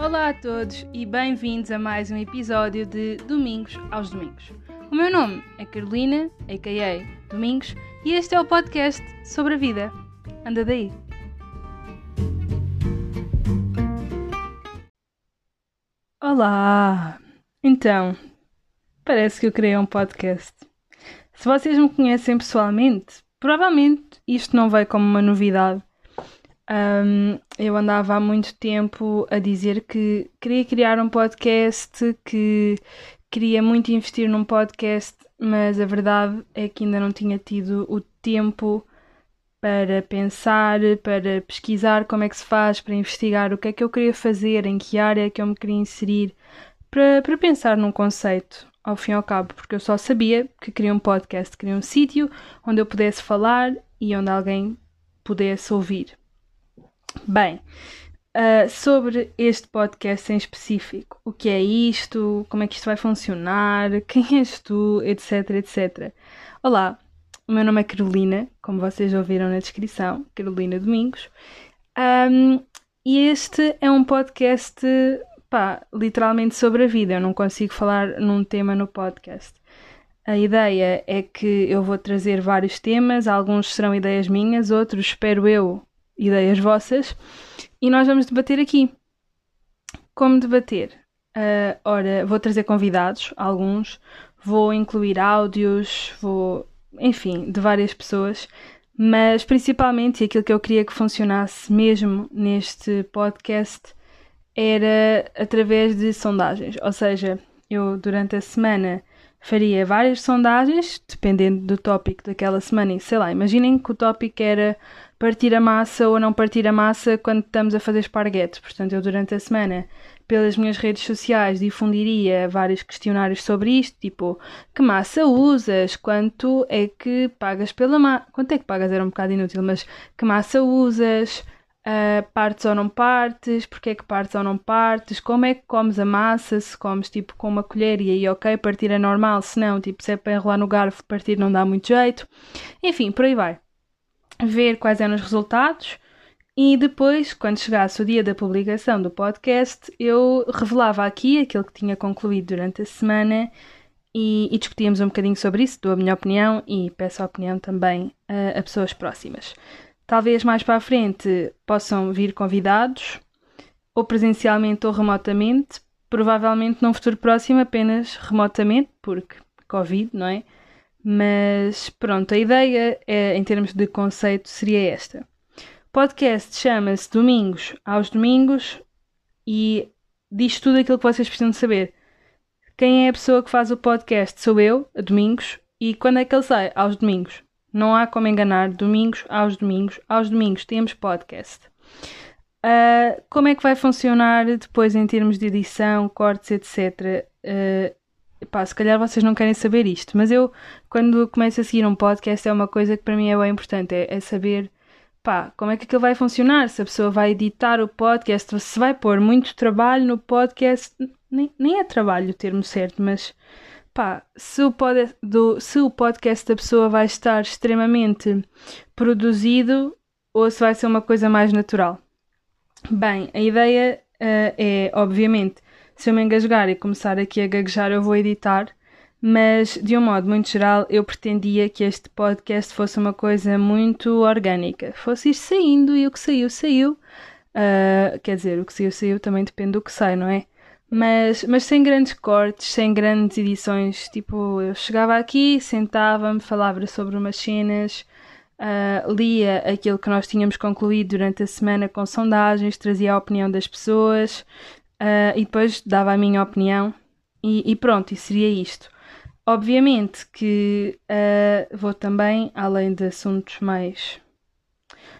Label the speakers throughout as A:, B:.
A: Olá a todos e bem-vindos a mais um episódio de Domingos aos Domingos. O meu nome é Carolina, a.k.a. Domingos, e este é o podcast sobre a vida. Anda daí! Olá! Então, parece que eu criei um podcast. Se vocês me conhecem pessoalmente, provavelmente isto não veio como uma novidade. Um, eu andava há muito tempo a dizer que queria criar um podcast, que queria muito investir num podcast, mas a verdade é que ainda não tinha tido o tempo para pensar, para pesquisar como é que se faz, para investigar o que é que eu queria fazer, em que área é que eu me queria inserir, para, para pensar num conceito, ao fim e ao cabo, porque eu só sabia que queria um podcast, queria um sítio onde eu pudesse falar e onde alguém pudesse ouvir. Bem, uh, sobre este podcast em específico, o que é isto, como é que isto vai funcionar, quem és tu, etc, etc. Olá, o meu nome é Carolina, como vocês ouviram na descrição, Carolina Domingos, um, e este é um podcast, pá, literalmente sobre a vida. Eu não consigo falar num tema no podcast. A ideia é que eu vou trazer vários temas, alguns serão ideias minhas, outros, espero eu, ideias vossas, e nós vamos debater aqui. Como debater? Uh, ora, vou trazer convidados, alguns, vou incluir áudios, vou enfim, de várias pessoas, mas principalmente aquilo que eu queria que funcionasse mesmo neste podcast era através de sondagens, ou seja, eu durante a semana faria várias sondagens, dependendo do tópico daquela semana, e sei lá, imaginem que o tópico era partir a massa ou não partir a massa quando estamos a fazer esparguete. Portanto, eu durante a semana pelas minhas redes sociais difundiria vários questionários sobre isto, tipo que massa usas, quanto é que pagas pela massa, quanto é que pagas era um bocado inútil, mas que massa usas, uh, partes ou não partes, porque é que partes ou não partes, como é que comes a massa, se comes tipo com uma colher e aí ok, partir é normal, se não, tipo se é para enrolar no garfo, partir não dá muito jeito, enfim, por aí vai. Ver quais eram os resultados, e depois, quando chegasse o dia da publicação do podcast, eu revelava aqui aquilo que tinha concluído durante a semana e, e discutíamos um bocadinho sobre isso, dou a minha opinião e peço a opinião também a, a pessoas próximas. Talvez mais para a frente possam vir convidados, ou presencialmente ou remotamente, provavelmente num futuro próximo apenas remotamente, porque Covid, não é? Mas pronto, a ideia é, em termos de conceito seria esta podcast chama-se Domingos aos Domingos e diz tudo aquilo que vocês precisam saber. Quem é a pessoa que faz o podcast sou eu, a Domingos, e quando é que ele sai? Aos Domingos. Não há como enganar, domingos, aos domingos, aos domingos temos podcast. Uh, como é que vai funcionar depois em termos de edição, cortes, etc. Uh, pá, se calhar vocês não querem saber isto, mas eu, quando começo a seguir um podcast, é uma coisa que para mim é bem importante, é, é saber pá, como é que aquilo vai funcionar? Se a pessoa vai editar o podcast, se vai pôr muito trabalho no podcast, nem, nem é trabalho o termo certo, mas pá, se o, pod, do, se o podcast da pessoa vai estar extremamente produzido ou se vai ser uma coisa mais natural. Bem, a ideia uh, é, obviamente, se eu me engasgar e começar aqui a gaguejar, eu vou editar mas de um modo muito geral eu pretendia que este podcast fosse uma coisa muito orgânica, fosse ir saindo e o que saiu, saiu. Uh, quer dizer, o que saiu, saiu também depende do que sai, não é? Mas, mas sem grandes cortes, sem grandes edições. Tipo, eu chegava aqui, sentava-me, falava sobre umas cenas, uh, lia aquilo que nós tínhamos concluído durante a semana com sondagens, trazia a opinião das pessoas uh, e depois dava a minha opinião. E, e pronto, e seria isto. Obviamente que uh, vou também, além de assuntos mais.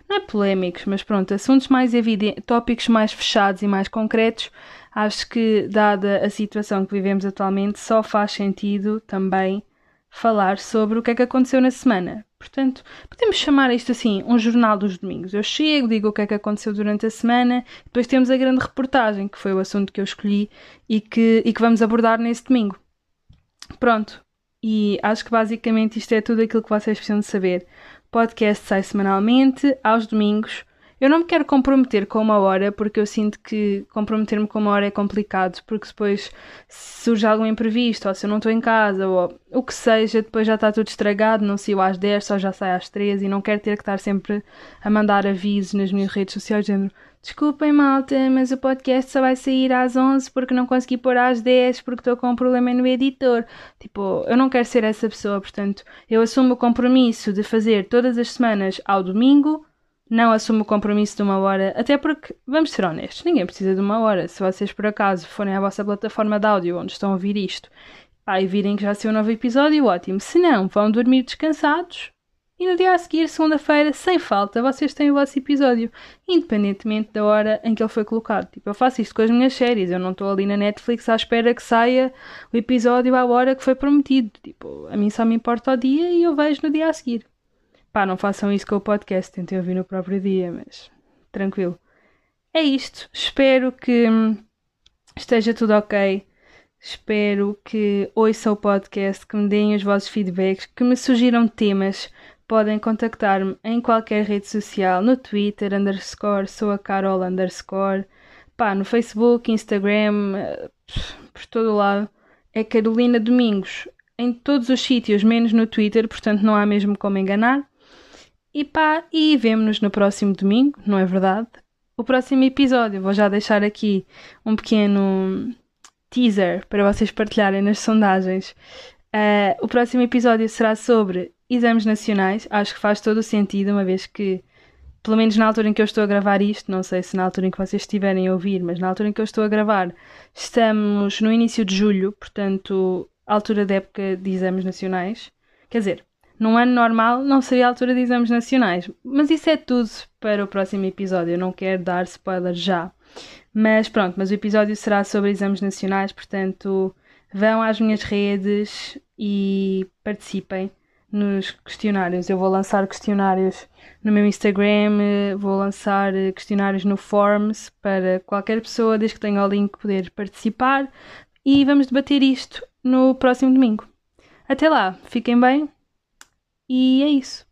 A: Não é polémicos, mas pronto, assuntos mais evidentes, tópicos mais fechados e mais concretos, acho que, dada a situação que vivemos atualmente, só faz sentido também falar sobre o que é que aconteceu na semana. Portanto, podemos chamar isto assim, um jornal dos domingos. Eu chego, digo o que é que aconteceu durante a semana, depois temos a grande reportagem, que foi o assunto que eu escolhi e que, e que vamos abordar nesse domingo. Pronto. E acho que basicamente isto é tudo aquilo que vocês precisam de saber. Podcast sai semanalmente, aos domingos. Eu não me quero comprometer com uma hora, porque eu sinto que comprometer-me com uma hora é complicado, porque depois surge algum imprevisto, ou se eu não estou em casa, ou o que seja, depois já está tudo estragado, não saiu às 10, só já sai às 13, e não quero ter que estar sempre a mandar avisos nas minhas redes sociais, dizendo Desculpem, malta, mas o podcast só vai sair às 11 porque não consegui pôr às 10 porque estou com um problema no editor. Tipo, eu não quero ser essa pessoa, portanto, eu assumo o compromisso de fazer todas as semanas ao domingo, não assumo o compromisso de uma hora, até porque, vamos ser honestos, ninguém precisa de uma hora. Se vocês por acaso forem à vossa plataforma de áudio onde estão a ouvir isto, pá, e virem que já saiu um novo episódio, ótimo. Se não, vão dormir descansados e no dia a seguir, segunda-feira, sem falta, vocês têm o vosso episódio, independentemente da hora em que ele foi colocado. Tipo, eu faço isto com as minhas séries, eu não estou ali na Netflix à espera que saia o episódio à hora que foi prometido. Tipo, a mim só me importa o dia e eu vejo no dia a seguir. Pá, não façam isso com o podcast, tentem ouvir no próprio dia, mas tranquilo. É isto. Espero que hum, esteja tudo ok. Espero que ouçam o podcast, que me deem os vossos feedbacks, que me sugiram temas podem contactar-me em qualquer rede social, no Twitter, underscore, sou a Carol, underscore, pá, no Facebook, Instagram, eh, por todo o lado. É Carolina Domingos, em todos os sítios, menos no Twitter, portanto não há mesmo como enganar. E pá, e vemo-nos no próximo domingo, não é verdade? O próximo episódio, vou já deixar aqui um pequeno teaser para vocês partilharem nas sondagens. Uh, o próximo episódio será sobre exames nacionais, acho que faz todo o sentido, uma vez que, pelo menos na altura em que eu estou a gravar isto, não sei se na altura em que vocês estiverem a ouvir, mas na altura em que eu estou a gravar, estamos no início de julho, portanto, altura da época de exames nacionais. Quer dizer, num ano normal não seria a altura de exames nacionais, mas isso é tudo para o próximo episódio, eu não quero dar spoiler já. Mas pronto, mas o episódio será sobre exames nacionais, portanto, vão às minhas redes e participem nos questionários. Eu vou lançar questionários no meu Instagram, vou lançar questionários no Forms para qualquer pessoa, desde que tenha o link, poder participar. E vamos debater isto no próximo domingo. Até lá, fiquem bem e é isso.